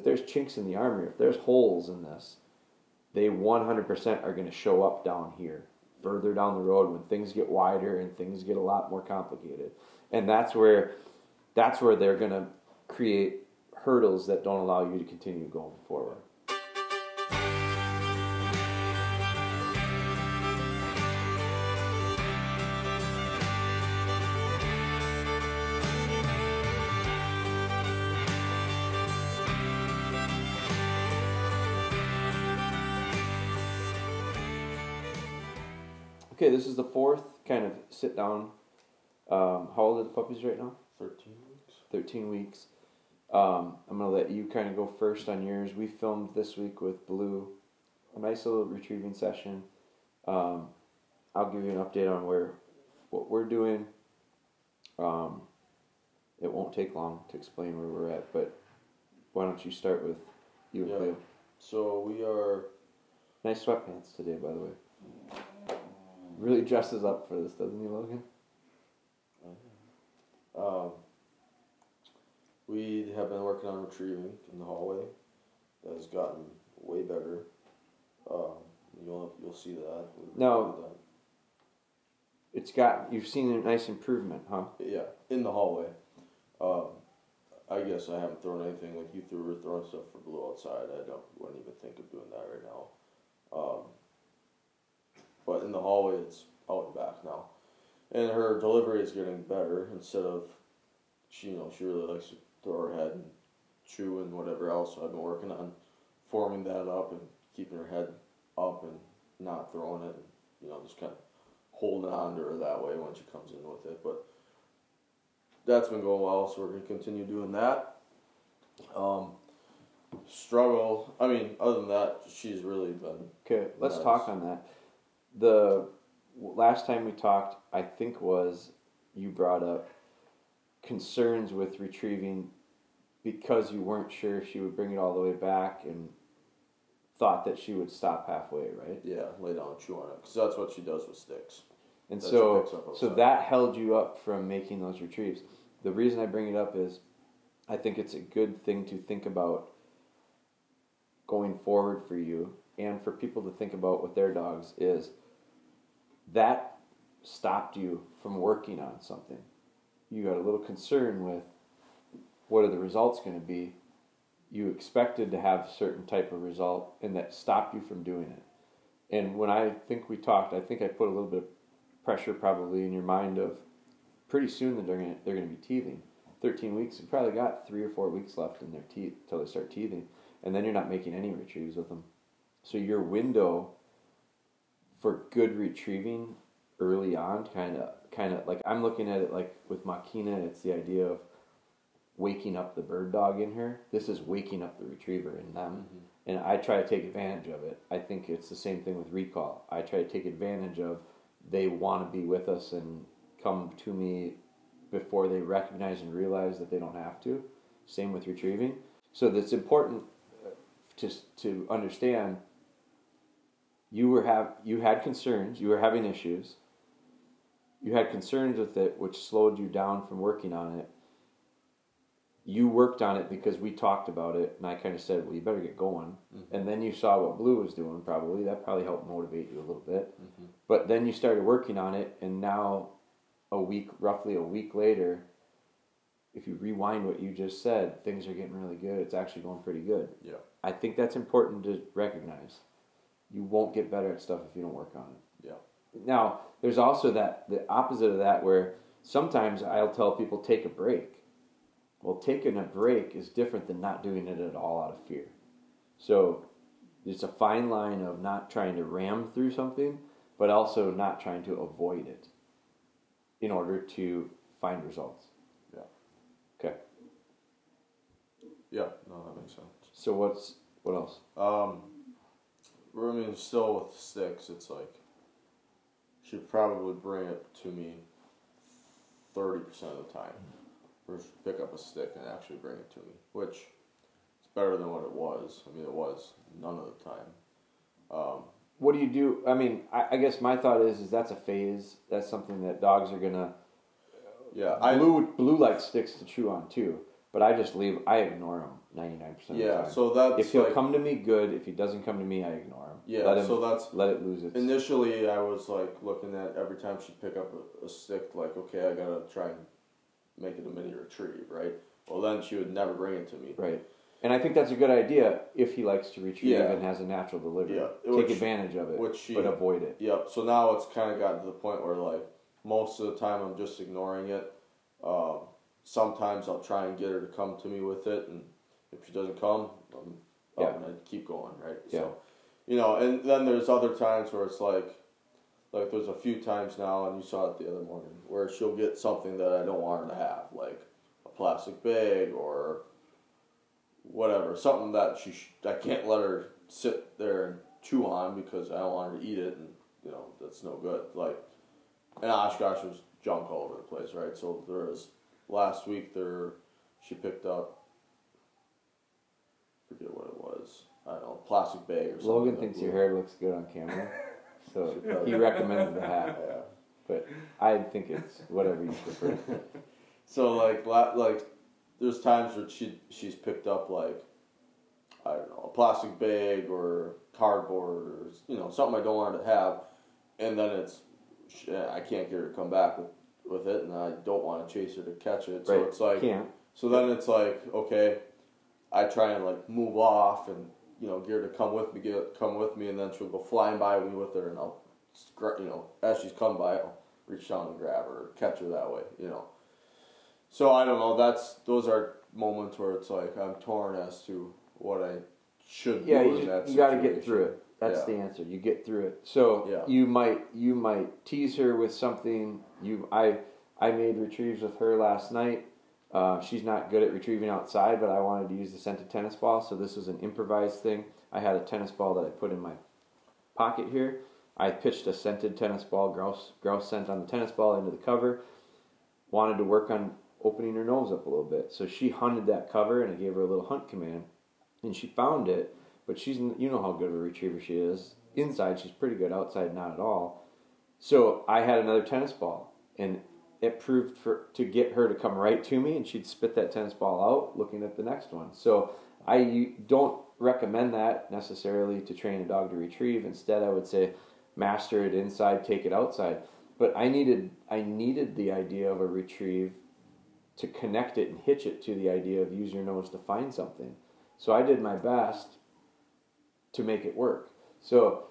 if there's chinks in the armor, if there's holes in this, they 100% are going to show up down here, further down the road when things get wider and things get a lot more complicated. And that's where that's where they're going to create hurdles that don't allow you to continue going forward. Okay, this is the fourth kind of sit down. Um, how old are the puppies right now? 13 weeks. 13 weeks. Um, I'm going to let you kind of go first on yours. We filmed this week with Blü, a nice little retrieving session. Um, I'll give you an update on where what we're doing. Um, it won't take long to explain where we're at, but why don't you start with you and Yeah. Clio? So we are. Nice sweatpants today, by the way. Really dresses up for this, doesn't he, Logan? Um, we have been working on retrieving in the hallway. That has gotten way better. Um, you'll you'll see that. No. It's got you've seen a nice improvement, huh? Yeah, in the hallway. Um, I guess I haven't thrown anything like you threw. Were throwing stuff for Blü outside. I don't wouldn't even think of doing that right now. Um, but in the hallway, it's out and back now, and her delivery is getting better. Instead of, she you know she really likes to throw her head and chew and whatever else. So I've been working on forming that up and keeping her head up and not throwing it. And, you know, just kind of holding on to her that way when she comes in with it. But that's been going well, so we're gonna continue doing that. Um, struggle. I mean, other than that, she's really been Okay, let's Nice. talk on that. The last time we talked, I think was you brought up concerns with retrieving because you weren't sure if she would bring it all the way back and thought that she would stop halfway, right? yeah lay down and chew on it because that's what she does with sticks. And so so that held you up from making those retrieves. The reason I bring it up is I think it's a good thing to think about going forward for you and for people to think about with their dogs is that stopped you from working on something. You got a little concern with what are the results going to be. You expected to have a certain type of result and that stopped you from doing it. And when I think we talked, I think I put a little bit of pressure probably in your mind of pretty soon that they're gonna they're gonna be teething. Thirteen weeks, you probably got three or four weeks left in their teeth till they start teething, and then you're not making any retrieves with them. So your window for good retrieving early on, kind of kind of like I'm looking at it like with Makina, it's the idea of waking up the bird dog in her. This is waking up the retriever in them and I try to take advantage of it. I think it's the same thing with recall. I try to take advantage of they want to be with us and come to me before they recognize and realize that they don't have to. Same with retrieving. So that's important uh, to to understand. You were have you had concerns. You were having issues. You had concerns with it, which slowed you down from working on it you worked on it because we talked about it and I kind of said, well, you better get going. Mm-hmm. And then you saw what Blü was doing, probably. That probably helped motivate you a little bit. Mm-hmm. But then you started working on it, and now, a week, roughly a week later, if you rewind what you just said, things are getting really good. It's actually going pretty good. Yeah. I think that's important to recognize. You won't get better at stuff if you don't work on it. Yeah. Now, there's also that the opposite of that where sometimes I'll tell people take a break. Well, taking a break is different than not doing it at all out of fear. So it's a fine line of not trying to ram through something, but also not trying to avoid it in order to find results. Yeah. Okay. Yeah. No, that makes sense. So what's what else? Um, I mean, still with sticks, it's like she'd probably bring it to me thirty percent of the time. Or she'd pick up a stick and actually bring it to me, which is better than what it was. I mean, it was none of the time. Um, What do you do? I mean, I, I guess my thought is is that's a phase. That's something that dogs are gonna yeah, I Blü Blü likes sticks to chew on too, but I just leave. I ignore them. Ninety nine percent Yeah, time. so that's if he'll like, come to me, good. If he doesn't come to me, I ignore him. yeah, let him so that's let it lose its. initially I was like looking at every time she'd pick up a, a stick, like okay, I gotta try and make it a mini retrieve, right? Well, then she would never bring it to me. Right. And I think that's a good idea if he likes to retrieve Yeah. and has a natural delivery. Yeah, Take which- advantage of it, Which she, but avoid it. yep. So now it's kind of gotten to the point where like most of the time I'm just ignoring it. Um, sometimes I'll try and get her to come to me with it, and if she doesn't come, I'm um, Yeah. up and I keep going, right? Yeah. So, you know, and then there's other times where it's like, like there's a few times now, and you saw it the other morning, where she'll get something that I don't want her to have, like a plastic bag or whatever, something that she sh- I can't let her sit there and chew on because I don't want her to eat it, and you know that's no good. Like, and Oshkosh was junk all over the place, right? So there was last week there, she picked up, forget what it was, I don't know, plastic bag or something. Logan thinks your hair looks good on camera, so he recommends the hat. Yeah. But I think it's whatever you prefer. So like like there's times where she she's picked up like I don't know a plastic bag or cardboard or you know something I don't want her to have, and then it's I can't get her to come back with with it, and I don't want to chase her to catch it. So Right. it's like Can't. so then it's like okay, I try and like move off and you know get her to come with me, get come with me, and then she'll go flying by me with her, and I'll you know as she's come by, I'll reach down and grab her, or catch her that way, you know. So I don't know. That's those are moments where it's like I'm torn as to what I should Yeah, do you, in that you got to get through it. That's Yeah. the answer. You get through it. So Yeah. you might you might tease her with something. You I I made retrieves with her last night. Uh, she's not good at retrieving outside, but I wanted to use the scented tennis ball, so this was an improvised thing. I had a tennis ball that I put in my pocket here. I pitched a scented tennis ball, grouse grouse scent on the tennis ball into the cover. Wanted to work on opening her nose up a little bit, so she hunted that cover, and I gave her a little hunt command, and she found it. But she's you know how good of a retriever she is. Inside, she's pretty good. Outside, not at all. So I had another tennis ball, and it proved for to get her to come right to me, and she'd spit that tennis ball out, looking at the next one. So I don't recommend that necessarily to train a dog to retrieve. Instead, I would say master it inside, take it outside. But I needed I needed the idea of a retrieve to connect it and hitch it to the idea of use your nose to find something. So I did my best to make it work. So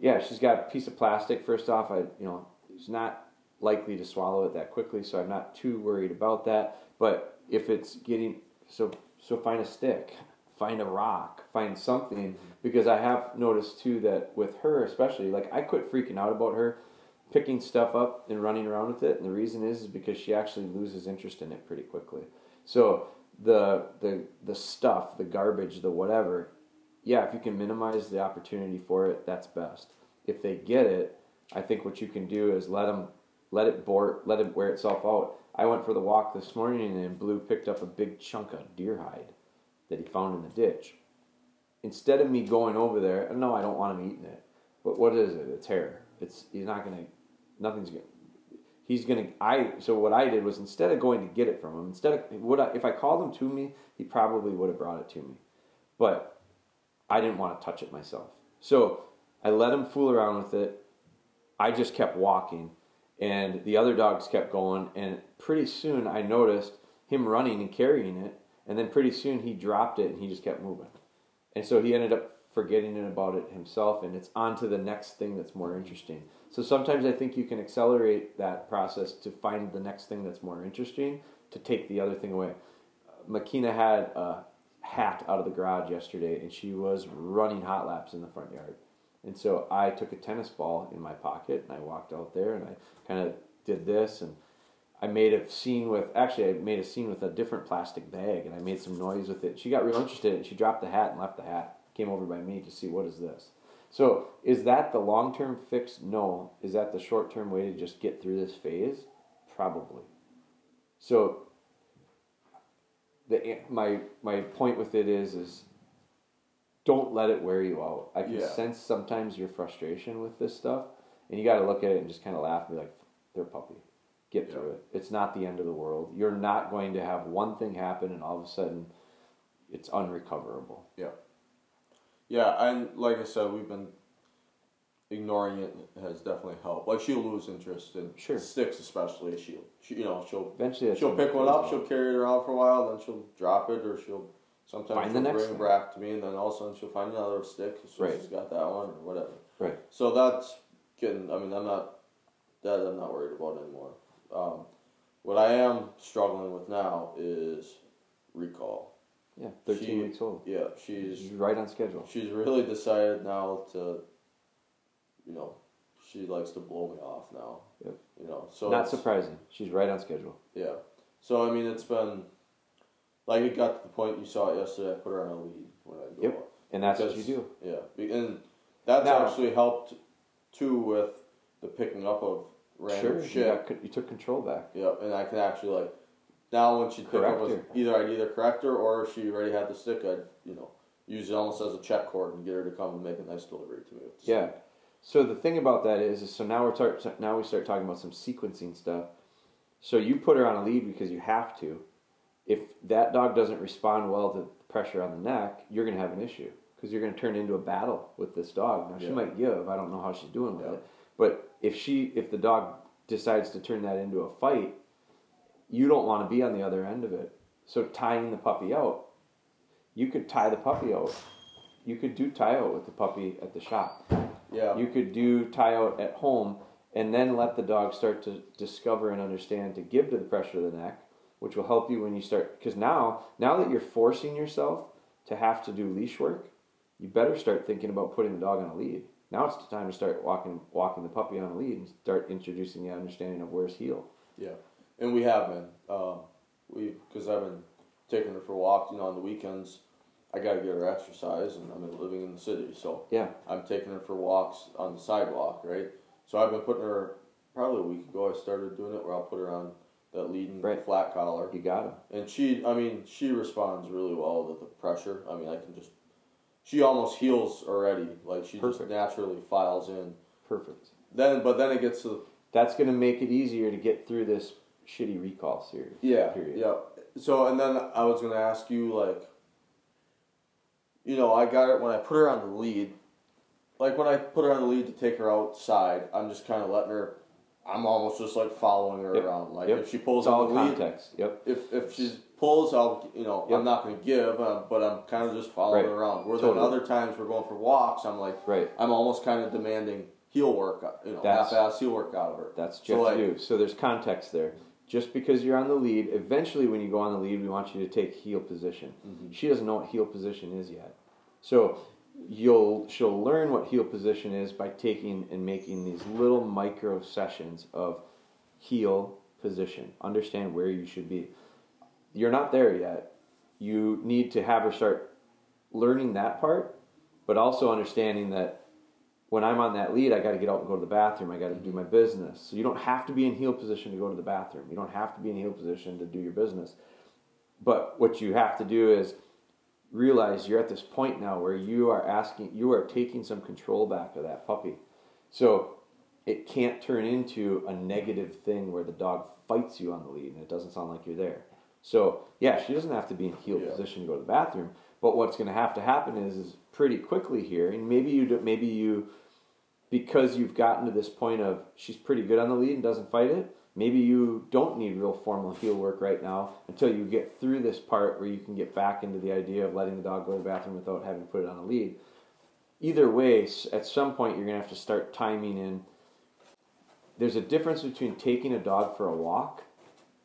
yeah, she's got a piece of plastic. First off, I you know it's not likely to swallow it that quickly, so I'm not too worried about that. But if it's getting so so find a stick, find a rock, find something because I have noticed too that with her especially, like I quit freaking out about her picking stuff up and running around with it, and the reason is is because she actually loses interest in it pretty quickly. So the the the stuff, the garbage, the whatever, yeah, if you can minimize the opportunity for it, that's best. If they get it, I think what you can do is let them let it bore let it wear itself out. I went for the walk this morning and Blü picked up a big chunk of deer hide that he found in the ditch. Instead of me going over there, no, I don't want him eating it. But what is it? It's hair. It's he's not gonna nothing's gonna he's gonna I so what I did was instead of going to get it from him, instead of would I if I called him to me, he probably would have brought it to me. But I didn't want to touch it myself. So I let him fool around with it. I just kept walking and the other dogs kept going and pretty soon I noticed him running and carrying it and then pretty soon he dropped it and he just kept moving. And so he ended up forgetting about it himself and it's on to the next thing that's more interesting. So sometimes I think you can accelerate that process to find the next thing that's more interesting to take the other thing away. Makina had a hat out of the garage yesterday and she was running hot laps in the front yard. And so I took a tennis ball in my pocket and I walked out there and I kind of did this and I made a scene with actually I made a scene with a different plastic bag and I made some noise with it. She got real interested and she dropped the hat and left the hat. Came over by me to see what is this. So is that the long term fix? No. Is that the short term way to just get through this phase? Probably. So the my my point with it is is don't let it wear you out. I can Yeah. sense sometimes your frustration with this stuff, and you got to look at it and just kind of laugh and be like, "They're a puppy. Get through Yeah. it. It's not the end of the world. You're not going to have one thing happen and all of a sudden, it's unrecoverable. Yeah, Yeah, and like I said, we've been ignoring it has definitely helped. Like she'll lose interest in Sure. sticks, especially. She'll, she, you know, she'll Eventually, she'll pick one up, out. she'll carry it around for a while, then she'll drop it, or she'll sometimes Find she'll next bring thing. back to me, and then all of a sudden she'll find another stick. So Right. she's got that one or whatever. Right. So that's getting. I mean, I'm not that I'm not worried about anymore. Um, what I am struggling with now is recall. Yeah, 13 She- weeks old. Yeah, she's She's right on schedule. she's really decided now to, you know, she likes to blow me off now. Yep. You know, so Not it's- surprising. She's right on schedule. Yeah. So I mean, it's been like it got to the point you saw it yesterday. I put her on a lead when I go. Yep. up. And that's what you do. Yeah, and that's Now- actually helped too with the picking up of random Sure, you, shit. got, you took control back. Yeah, and I can actually like now when she pick up her. either I'd either correct her or if she already had the stick, I'd you know use it almost as a check cord and get her to come and make a nice delivery to me. Yeah. stick. So the thing about that is, is so now we're start, now we start talking about some sequencing stuff. So you put her on a lead because you have to. If that dog doesn't respond well to pressure on the neck, you're going to have an issue because you're going to turn into a battle with this dog. Now she might give. I don't know how she's doing with Yeah. it, but if she if the dog decides to turn that into a fight, you don't want to be on the other end of it. So tying the puppy out, you could tie the puppy out. You could do tie out with the puppy at the shop. Yeah. You could do tie out at home and then let the dog start to discover and understand to give to the pressure of the neck, which will help you when you start. Because now, now that you're forcing yourself to have to do leash work, you better start thinking about putting the dog on a lead. Now it's the time to start walking walking the puppy on a lead and start introducing the understanding of where's heel. Yeah, and we have been. Um, we because I've been taking her for walks. You know, on the weekends, I got to get her exercise, and I'm living in the city, so Yeah. I'm taking her for walks on the sidewalk, right? So I've been putting her. Probably a week ago, I started doing it where I'll put her on that leading Right. flat collar, You got him. and she. I mean, she responds really well to the pressure. I mean, I can just. She almost heals already, like she Perfect. just naturally files in. Perfect. Then, but then it gets to the That's going to make it easier to get through this shitty recall series. Yeah. Period. Yeah. So and then I was gonna ask you like, you know, I got it when I put her on the lead. Like when I put her on the lead to take her outside, I'm just kind of letting her. I'm almost just like following her Yep. around. Like Yep. if she pulls It's all the lead. Yep. if if she pulls, I'll you know Yep. I'm not gonna give, uh, but I'm kind of just following Right. her around. Where Totally. then other times we're going for walks, I'm like Right. I'm almost kind of demanding heel work, uh, you know, That's- half-ass heel work out of her. That's what So, you like- to do. So there's context there. Just because you're on the lead, eventually when you go on the lead, we want you to take heel position. Mm-hmm. She doesn't know what heel position is yet. So you'll she'll learn what heel position is by taking and making these little micro sessions of heel position. Understand where you should be. You're not there yet. You need to have her start learning that part, but also understanding that when I'm on that lead, I got to get out and go to the bathroom. I got to do my business. So you don't have to be in heel position to go to the bathroom. You don't have to be in heel position to do your business. But what you have to do is realize you're at this point now where you are asking, you are taking some control back of that puppy. So it can't turn into a negative thing where the dog fights you on the lead and it doesn't sound like you're there. So yeah, she doesn't have to be in heel Yeah. position to go to the bathroom. But what's going to have to happen is, is pretty quickly here, and maybe you do, maybe you because you've gotten to this point of she's pretty good on the lead and doesn't fight it. Maybe you don't need real formal heel work right now until you get through this part where you can get back into the idea of letting the dog go to the bathroom without having to put it on a lead. Either way, at some point you're going to have to start timing in. There's a difference between taking a dog for a walk.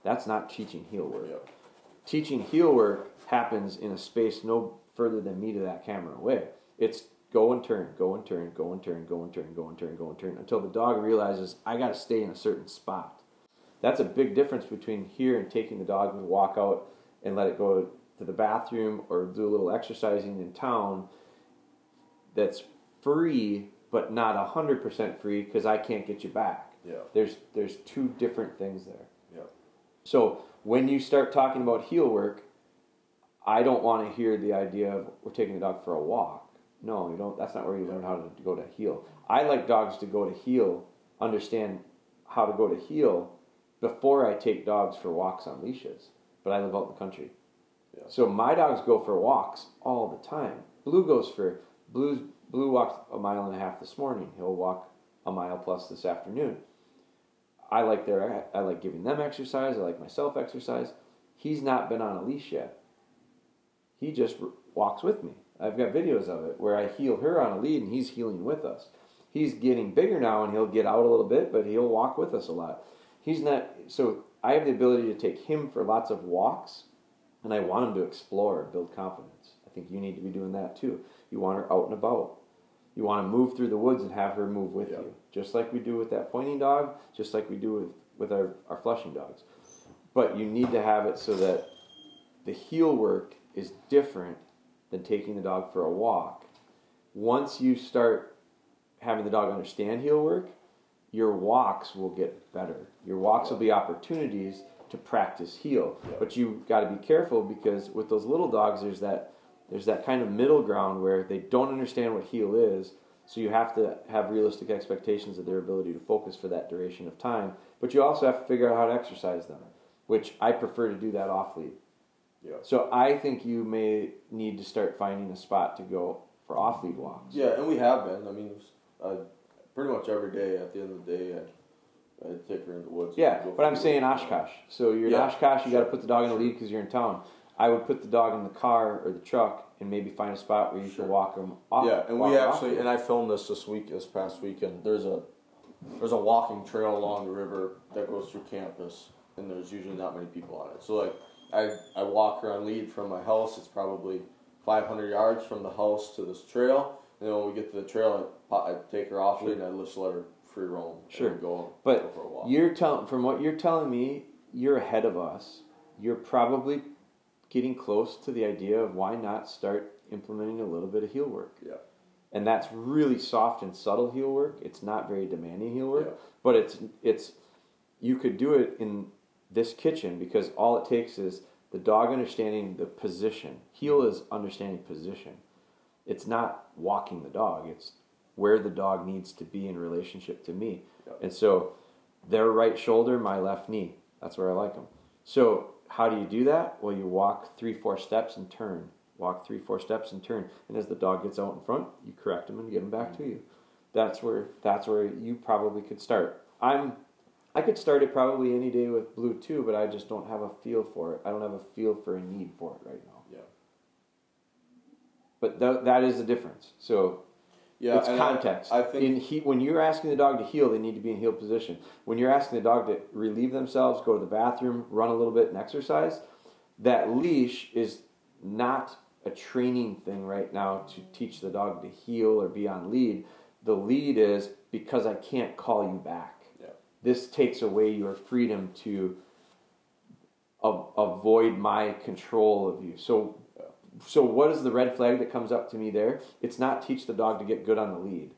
That's not teaching heel work. Yeah. Teaching heel work happens in a space no further than me to that camera away. It's go and turn, go and turn, go and turn, go and turn, go and turn, go and turn until the dog realizes I got to stay in a certain spot. That's a big difference between here and taking the dog and walk out and let it go to the bathroom or do a little exercising in town that's free but not 100% free because I can't get you back. Yeah. There's there's two different things there. Yeah. So when you start talking about heel work, I don't want to hear the idea of we're taking the dog for a walk. No, you don't. That's not where you learn how to go to heel. I like dogs to go to heel, understand how to go to heel before I take dogs for walks on leashes. But I live out in the country, Yeah. So my dogs go for walks all the time. Blü goes for Blü's Blü walked a mile and a half this morning. He'll walk a mile plus this afternoon. I like their I like giving them exercise. I like myself exercise. He's not been on a leash yet. He just r- walks with me. I've got videos of it where I heel her on a lead and he's healing with us. He's getting bigger now and he'll get out a little bit, but he'll walk with us a lot. He's not so I have the ability to take him for lots of walks and I want him to explore and build confidence. I think you need to be doing that too. You want her out and about. You want to move through the woods and have her move with Yeah. you, just like we do with that pointing dog, just like we do with, with our, our flushing dogs. But you need to have it so that the heel work is different than taking the dog for a walk. Once you start having the dog understand heel work, your walks will get better. Your walks will be opportunities to practice heel. But you got to be careful because with those little dogs, there's that there's that kind of middle ground where they don't understand what heel is. So you have to have realistic expectations of their ability to focus for that duration of time. But you also have to figure out how to exercise them, which I prefer to do that off lead. Yeah. So I think you may need to start finding a spot to go for off lead walks. Yeah, and we have been. I mean, I, pretty much every day. At the end of the day, I I take her in the woods. Yeah, but I'm saying. Oshkosh. So you're Yeah, in Oshkosh, you got to put the dog in the lead because you're in town. I would put the dog in the car or the truck and maybe find a spot where you Sure. can walk them off. Yeah, and we actually, and I filmed this this week, this past weekend. There's a there's a walking trail along the river that goes through campus, and there's usually not many people on it. So like, I I walk her on lead from my house. It's probably 500 yards from the house to this trail. And then when we get to the trail, I, take her off lead and I just let her free roam. Sure. and go But go for a walk. You're telling from what you're telling me, you're ahead of us. You're probably getting close to the idea of why not start implementing a little bit of heel work. Yeah. And that's really soft and subtle heel work. It's not very demanding heel work, Yeah. but it's it's you could do it in this kitchen because all it takes is the dog understanding the position. Heel mm-hmm. is understanding position. It's not walking the dog. It's where the dog needs to be in relationship to me. Yeah. And so their right shoulder, my left knee. That's where I like them. So how do you do that? Well, you walk three, four steps and turn. Walk three, four steps and turn. And as the dog gets out in front, you correct him and get him back to you. That's where that's where you probably could start. I'm I could start it probably any day with Blü too, but I just don't have a feel for it. I don't have a feel for a need for it right now. Yeah. But th- that is the difference. So Yeah, it's and I- context. I, think in he, when you're asking the dog to heel, they need to be in heel position. When you're asking the dog to relieve themselves, go to the bathroom, run a little bit, and exercise, that leash is not a training thing right now to teach the dog to heel or be on lead. The lead is because I can't call you back. Yeah. This takes away your freedom to a- avoid my control of you. So. So what is the red flag that comes up to me there? It's not teach the dog to get good on the lead.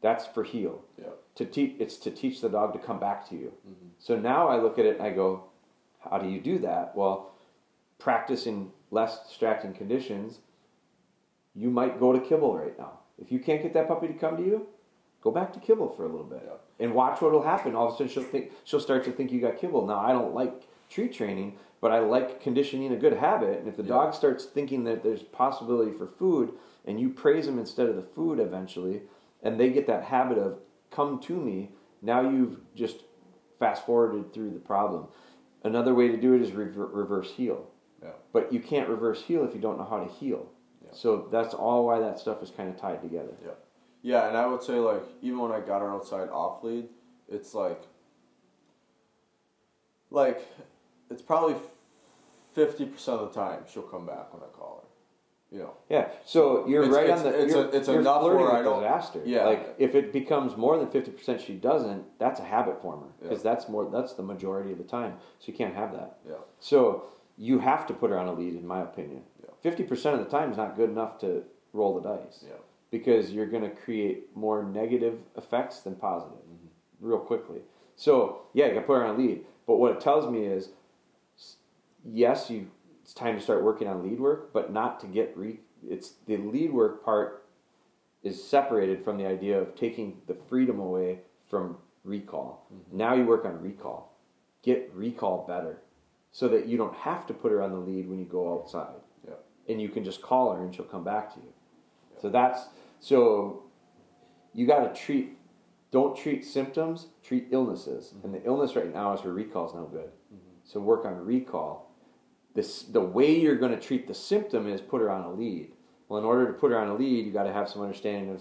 That's for heel. Yeah. To teach it's to teach the dog to come back to you. Mhm. So now I look at it and I go, how do you do that? Well, practice in less distracting conditions. You might go to kibble right now. If you can't get that puppy to come to you, go back to kibble for a little bit Yeah. and watch what will happen. All of a sudden, she'll think she'll start to think you got kibble. Now, I don't like treat training, but I like conditioning a good habit. And if the Yeah. dog starts thinking that there's possibility for food, and you praise them instead of the food eventually, and they get that habit of come to me, now you've just fast forwarded through the problem. Another way to do it is rever- reverse heel. Yeah. But you can't reverse heel if you don't know how to heel. Yeah. So that's all why that stuff is kind of tied together. Yeah. Yeah, and I would say like even when I got her outside off lead, it's like like it's probably fifty percent of the time she'll come back when I call her. You know. Yeah, so you're It's- right it's- on the. it's you're, a- it's you're enough flirting where I don't- disaster. Yeah. like if it becomes more than fifty percent, she doesn't. That's a habit former because Yeah. that's more. That's the majority of the time. So you can't have that. Yeah. So you have to put her on a lead, in my opinion. Yeah. Fifty percent of the time is not good enough to roll the dice. Yeah. Because you're going to create more negative effects than positive, Mm-hmm. real quickly. So yeah, you to put her on a lead. But what it tells me is, yes, you. It's time to start working on lead work, but not to get re. It's the lead work part is separated from the idea of taking the freedom away from recall. Mm-hmm. Now you work on recall. Get recall better. so that you don't have to put her on the lead when you go outside. Yeah. And you can just call her and she'll come back to you. So that's so you got to treat don't treat symptoms, treat illnesses. Mm-hmm. And the illness right now is her recall is no good. Mm-hmm. So work on recall. This the way you're going to treat the symptom is put her on a lead. Well, in order to put her on a lead, you got to have some understanding of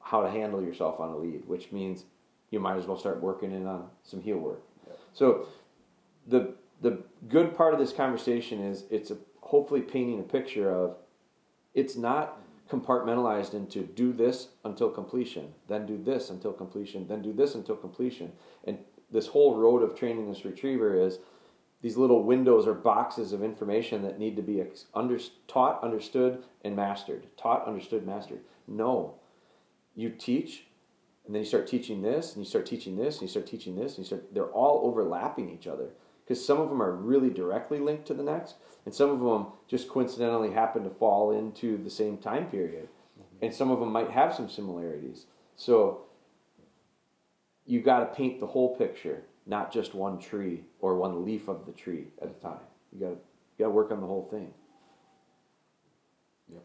how to handle yourself on a lead, which means you might as well start working in on some heel work. So the the good part of this conversation is it's a, hopefully painting a picture of it's not compartmentalized into do this until completion, then do this until completion, then do this until completion. And this whole road of training this retriever is these little windows or boxes of information that need to be under, taught, understood, and mastered. Taught, understood, mastered. No. You teach, and then you start teaching this, and you start teaching this, and you start teaching this, and you start, they're all overlapping each other. Because some of them are really directly linked to the next, and some of them just coincidentally happen to fall into the same time period. Mm-hmm. And some of them might have some similarities. So you got to paint the whole picture, not just one tree or one leaf of the tree at a time. You got to you got to work on the whole thing. Yep.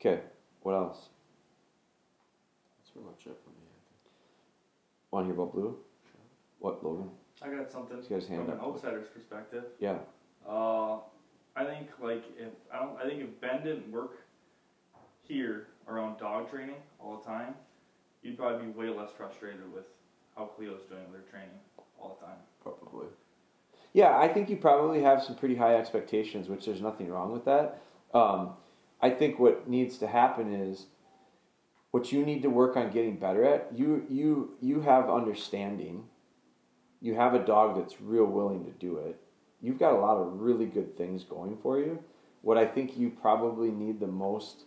Okay. What else? That's pretty much it for me. Want to hear about Blü? What, Logan? I got something He's got his hand from an outsider's perspective. Yeah. Uh, I think like if I don't, I think if Ben didn't work here around dog training all the time, you'd probably be way less frustrated with how Clio's doing with her training all the time. Probably. Yeah, I think you probably have some pretty high expectations, which there's nothing wrong with that. Um, I think what needs to happen is what you need to work on getting better at. You you you have understanding. You have a dog that's real willing to do it. You've got a lot of really good things going for you. What I think you probably need the most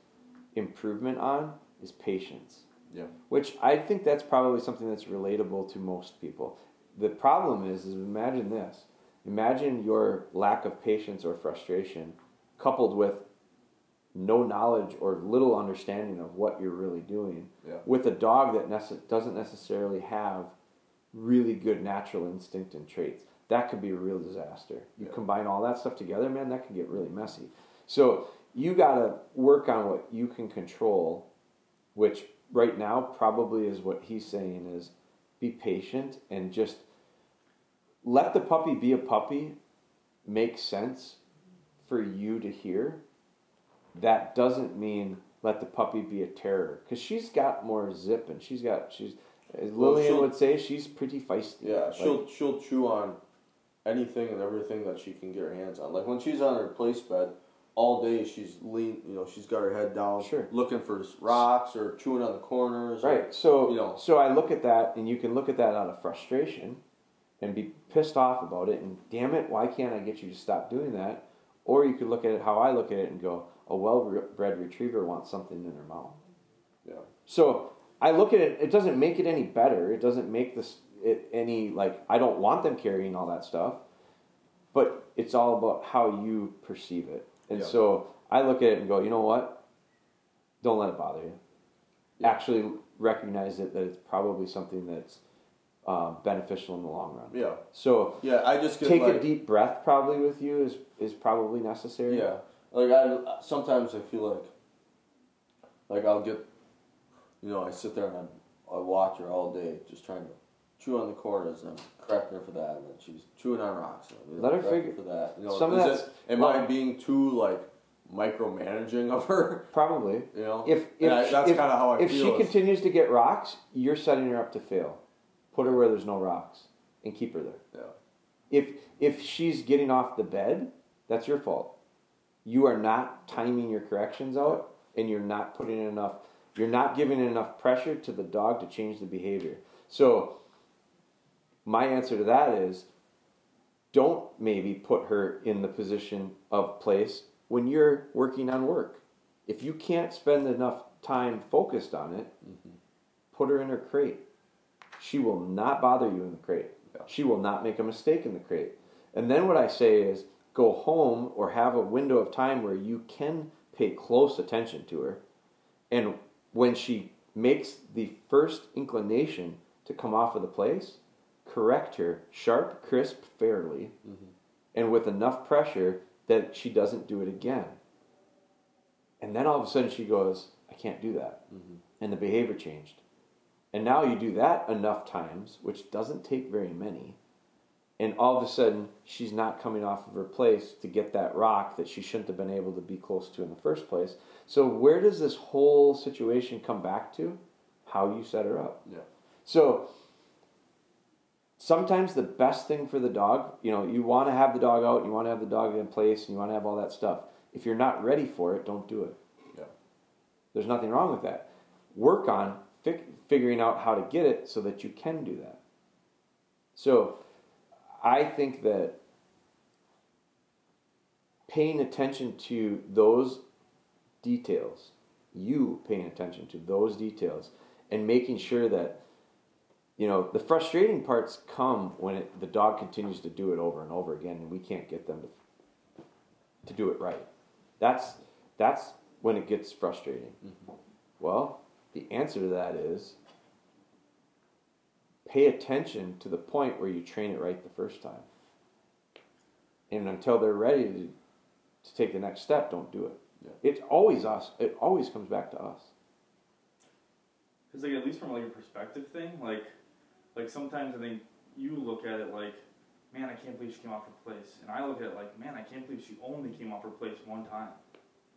improvement on is patience. Yeah. Which I think that's probably something that's relatable to most people. The problem is, is imagine this. Imagine your lack of patience or frustration coupled with no knowledge or little understanding of what you're really doing Yeah. with a dog that nece- doesn't necessarily have really good natural instinct and traits. That could be a real disaster. You Yeah. combine all that stuff together, man, that can get really messy. So you got to work on what you can control, which right now probably is what he's saying is be patient and just let the puppy be a puppy makes sense for you to hear that doesn't mean let the puppy be a terror because she's got more zip and she's got she's as Well, lillian she'll- would say she's pretty feisty Yeah, she'll she'll chew on anything and everything that she can get her hands on. Like when she's on her place bed, all day she's lean. You know, she's got her head down, Sure. looking for rocks or chewing on the corners. or- right so you know. so i look at that and you can look at that out of frustration and be pissed off about it and damn it why can't i get you to stop doing that or you could look at it how i look at it and go a well-bred retriever wants something in her mouth Yeah. So I look at it. It doesn't make it any better. It doesn't make this it any like I don't want them carrying all that stuff. But it's all about how you perceive it. And Yeah. so I look at it and go, you know what? Don't let it bother you. Yeah. Actually recognize it that it's probably something that's uh, beneficial in the long run. Yeah. So Yeah. I just get take like a deep breath probably with you is is probably necessary. yeah. Like I sometimes I feel like like I'll get you know I sit there and I, I watch her all day just trying to chew on the corners and I'm correcting her for that and then she's chewing on rocks and Let her figure- for that. You know, some of that's- it, am I being too like micromanaging of her? Probably. You know, If if, I- that's kind of how I if feel. she is- continues to get rocks, you're setting her up to fail. Put her where there's no rocks and keep her there. yeah, If if she's getting off the bed, that's your fault. You are not timing your corrections out, and you're not putting enough. You're not giving enough pressure to the dog to change the behavior. So, my answer to that is, don't maybe put her in the position of place when you're working on work. If you can't spend enough time focused on it, mm-hmm. put her in her crate. She will not bother you in the crate. Yeah. She will not make a mistake in the crate. And then what I say is go home or have a window of time where you can pay close attention to her. And when she makes the first inclination to come off of the place, correct her sharp, crisp, fairly, mm-hmm. and with enough pressure that she doesn't do it again. And then all of a sudden she goes, I can't do that. Mm-hmm. And the behavior changed. And now you do that enough times, which doesn't take very many. And all of a sudden, she's not coming off of her place to get that rock that she shouldn't have been able to be close to in the first place. So, where does this whole situation come back to? How you set her up. Yeah. So, sometimes the best thing for the dog, you know, you want to have the dog out, you want to have the dog in place, and you want to have all that stuff. If you're not ready for it, don't do it. Yeah. There's nothing wrong with that. Work on fi- figuring out how to get it so that you can do that. So, I think that paying attention to those details, you paying attention to those details, and making sure that you know the frustrating parts come when it, the dog continues to do it over and over again, and we can't get them to to do it right. That's that's when it gets frustrating. Mm-hmm. Well, the answer to that is pay attention to the point where you train it right the first time. And until they're ready to, to take the next step, don't do it. Yeah. It's always us. It always comes back to us. Because like at least from like a perspective thing, like like sometimes I think you look at it like, man, I can't believe she came off her place, and I look at it like, man, I can't believe she only came off her place one time.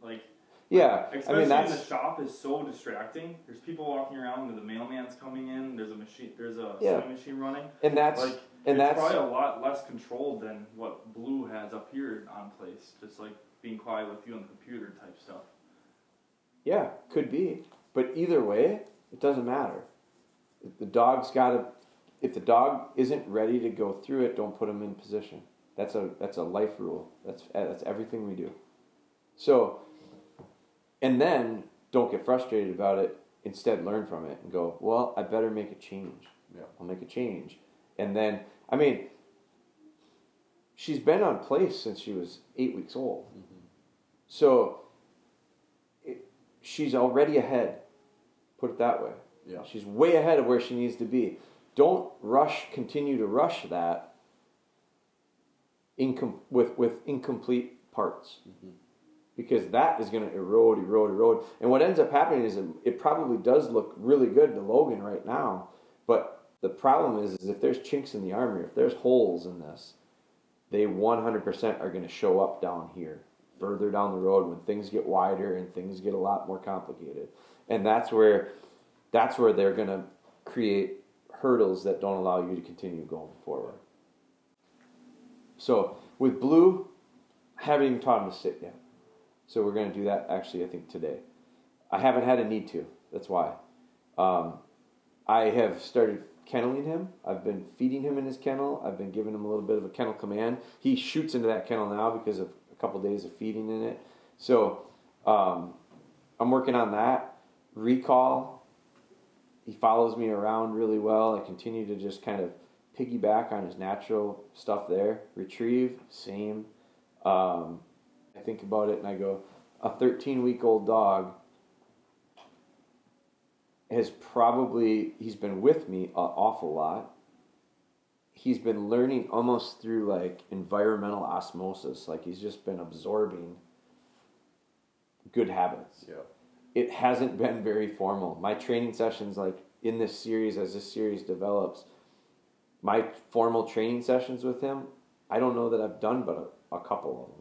Like Yeah, I especially mean that's in the shop is so distracting. There's people walking around, the mailman's coming in. There's a machine. There's a Yeah. sewing machine running. and that's like and it's that's probably a lot less controlled than what Blü has up here on place. Just like being quiet with you on the computer type stuff. yeah, could be. But either way, it doesn't matter. If the dog's got to if the dog isn't ready to go through it, don't put him in position. That's a that's a life rule. That's that's everything we do. So, and then don't get frustrated about it. Instead, learn from it and go. Well, I better make a change. Yeah. I'll make a change. And then, I mean, she's been on place since she was eight weeks old. Mm-hmm. So, it, she's already ahead. Put it that way. Yeah. She's way ahead of where she needs to be. Don't rush, continue to rush that incom- with, with incomplete parts. Mm-hmm. Because that is going to erode, erode, erode. And what ends up happening is it, probably does look really good to Logan right now. But the problem is, is if there's chinks in the armor, if there's holes in this, they 100% are going to show up down here, further down the road when things get wider and things get a lot more complicated. And that's where that's where they're going to create hurdles that don't allow you to continue going forward. So with Blü, I haven't even taught him to sit yet. So we're going to do that actually, I think today. I haven't had a need to. That's why. Um, I have started kenneling him. I've been feeding him in his kennel. I've been giving him a little bit of a kennel command. He shoots into that kennel now because of a couple days of feeding in it. So um, I'm working on that. Recall. He follows me around really well. I continue to just kind of piggyback on his natural stuff there. Retrieve, same. Um, I think about it and I go, a 13 week old dog has probably, he's been with me an awful lot. He's been learning almost through like environmental osmosis, like he's just been absorbing good habits Yeah. it hasn't been very formal. My training sessions, like in this series, as this series develops, my formal training sessions with him, I don't know that I've done but a, a couple of them.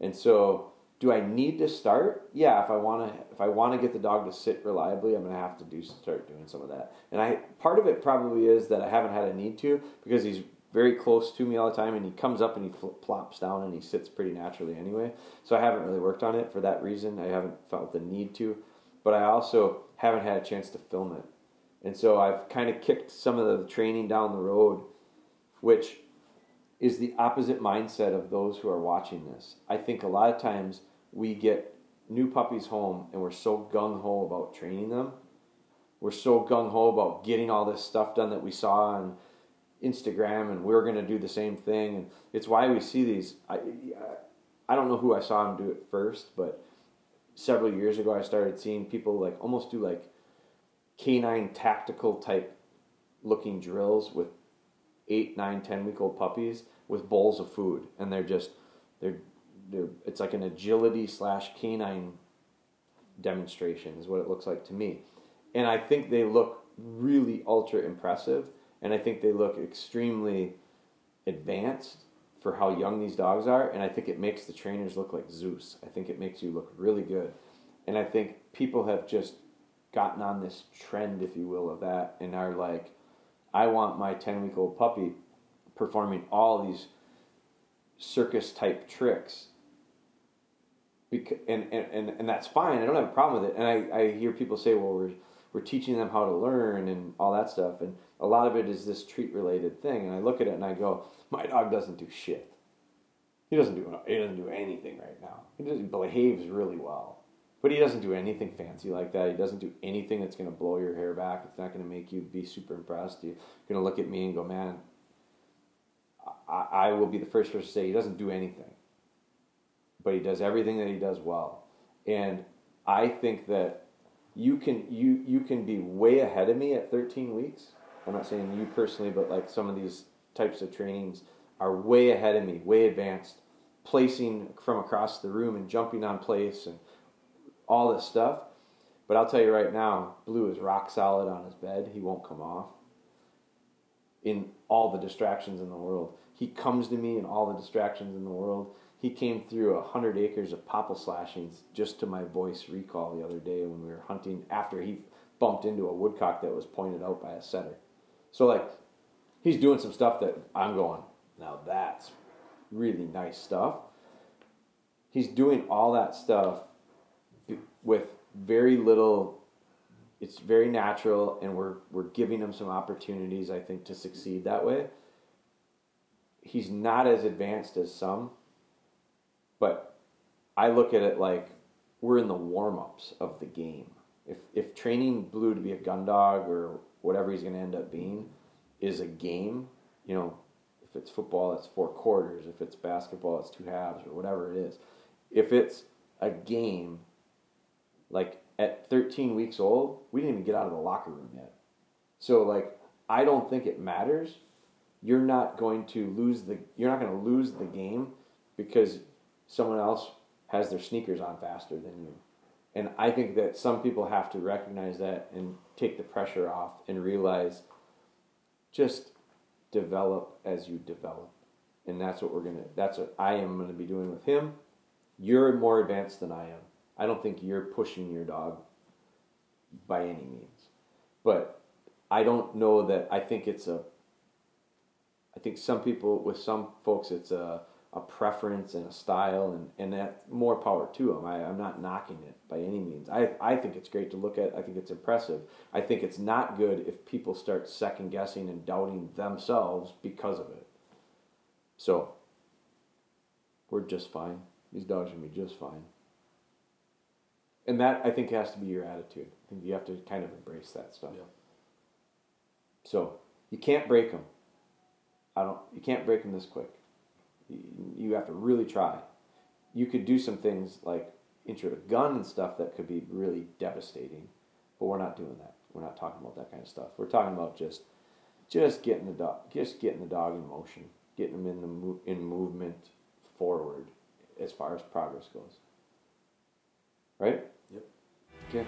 And so, do I need to start? Yeah, if I want to, if I want to get the dog to sit reliably, I'm going to have to do start doing some of that. And I part of it probably is that I haven't had a need to because he's very close to me all the time, and he comes up and he fl- plops down and he sits pretty naturally anyway. So I haven't really worked on it for that reason. I haven't felt the need to, but I also haven't had a chance to film it, and so I've kind of kicked some of the training down the road, which is the opposite mindset of those who are watching this. I think a lot of times we get new puppies home and we're so gung ho about training them. We're so gung ho about getting all this stuff done that we saw on Instagram and we're going to do the same thing. And it's why we see these. I, I don't know who I saw him do it first, but several years ago I started seeing people like almost do like canine tactical type looking drills with eight, nine, ten week old puppies with bowls of food, and they're just they're they're it's like an agility slash canine demonstration is what it looks like to me, and I think they look really ultra impressive, and I think they look extremely advanced for how young these dogs are, and I think it makes the trainers look like Zeus. I think it makes you look really good, and I think people have just gotten on this trend, if you will, of that, and are like, I want my ten week old puppy performing all these circus type tricks. And, and, and, and that's fine. I don't have a problem with it. And I, I hear people say, well, we're, we're teaching them how to learn and all that stuff. And a lot of it is this treat related thing. And I look at it and I go, my dog doesn't do shit. He doesn't do he doesn't do anything right now. He just behaves really well, but he doesn't do anything fancy like that. He doesn't do anything that's going to blow your hair back. It's not going to make you be super impressed. You're going to look at me and go, man. I, I will be the first person to say he doesn't do anything, but he does everything that he does well, and I think that you can you you can be way ahead of me at 13 weeks. I'm not saying you personally, but like some of these types of trainings are way ahead of me, way advanced, placing from across the room and jumping on place and all this stuff. But I'll tell you right now, Blü is rock solid on his bed. He won't come off. In all the distractions in the world, he comes to me in all the distractions in the world. He came through a hundred acres of popple slashings just to my voice recall the other day when we were hunting after he bumped into a woodcock that was pointed out by a setter. So like, he's doing some stuff that I'm going, now that's really nice stuff. He's doing all that stuff with very little. It's very natural, and we're we're giving him some opportunities, I think, to succeed that way. He's not as advanced as some, but I look at it like we're in the warm ups of the game. If if training Blü to be a gun dog or whatever he's going to end up being is a game, you know, if it's football, it's four quarters. If it's basketball, it's two halves or whatever it is. If it's a game, like at 13 weeks old, we didn't even get out of the locker room yet. So like, I don't think it matters. You're not going to lose the. You're not going to lose the game because someone else has their sneakers on faster than you. And I think that some people have to recognize that and take the pressure off and realize just develop as you develop. And that's what we're going to, that's what I am going to be doing with him. You're more advanced than I am. I don't think you're pushing your dog by any means. But I don't know that, I think it's a, I think some people, with some folks, it's a, a preference and a style, and, and that more power to them. I, I'm not knocking it by any means. I, I think it's great to look at. I think it's impressive. I think it's not good if people start second guessing and doubting themselves because of it. So, we're just fine. These dogs are gonna be just fine. And that I think has to be your attitude. I think you have to kind of embrace that stuff. Yeah. So you can't break them. I don't. You can't break them this quick. You, you have to really try. You could do some things like intro to gun and stuff that could be really devastating, but we're not doing that. We're not talking about that kind of stuff. We're talking about just, just getting the dog, just getting the dog in motion, getting them in the mo- in movement forward, as far as progress goes. Right? ¿Qué?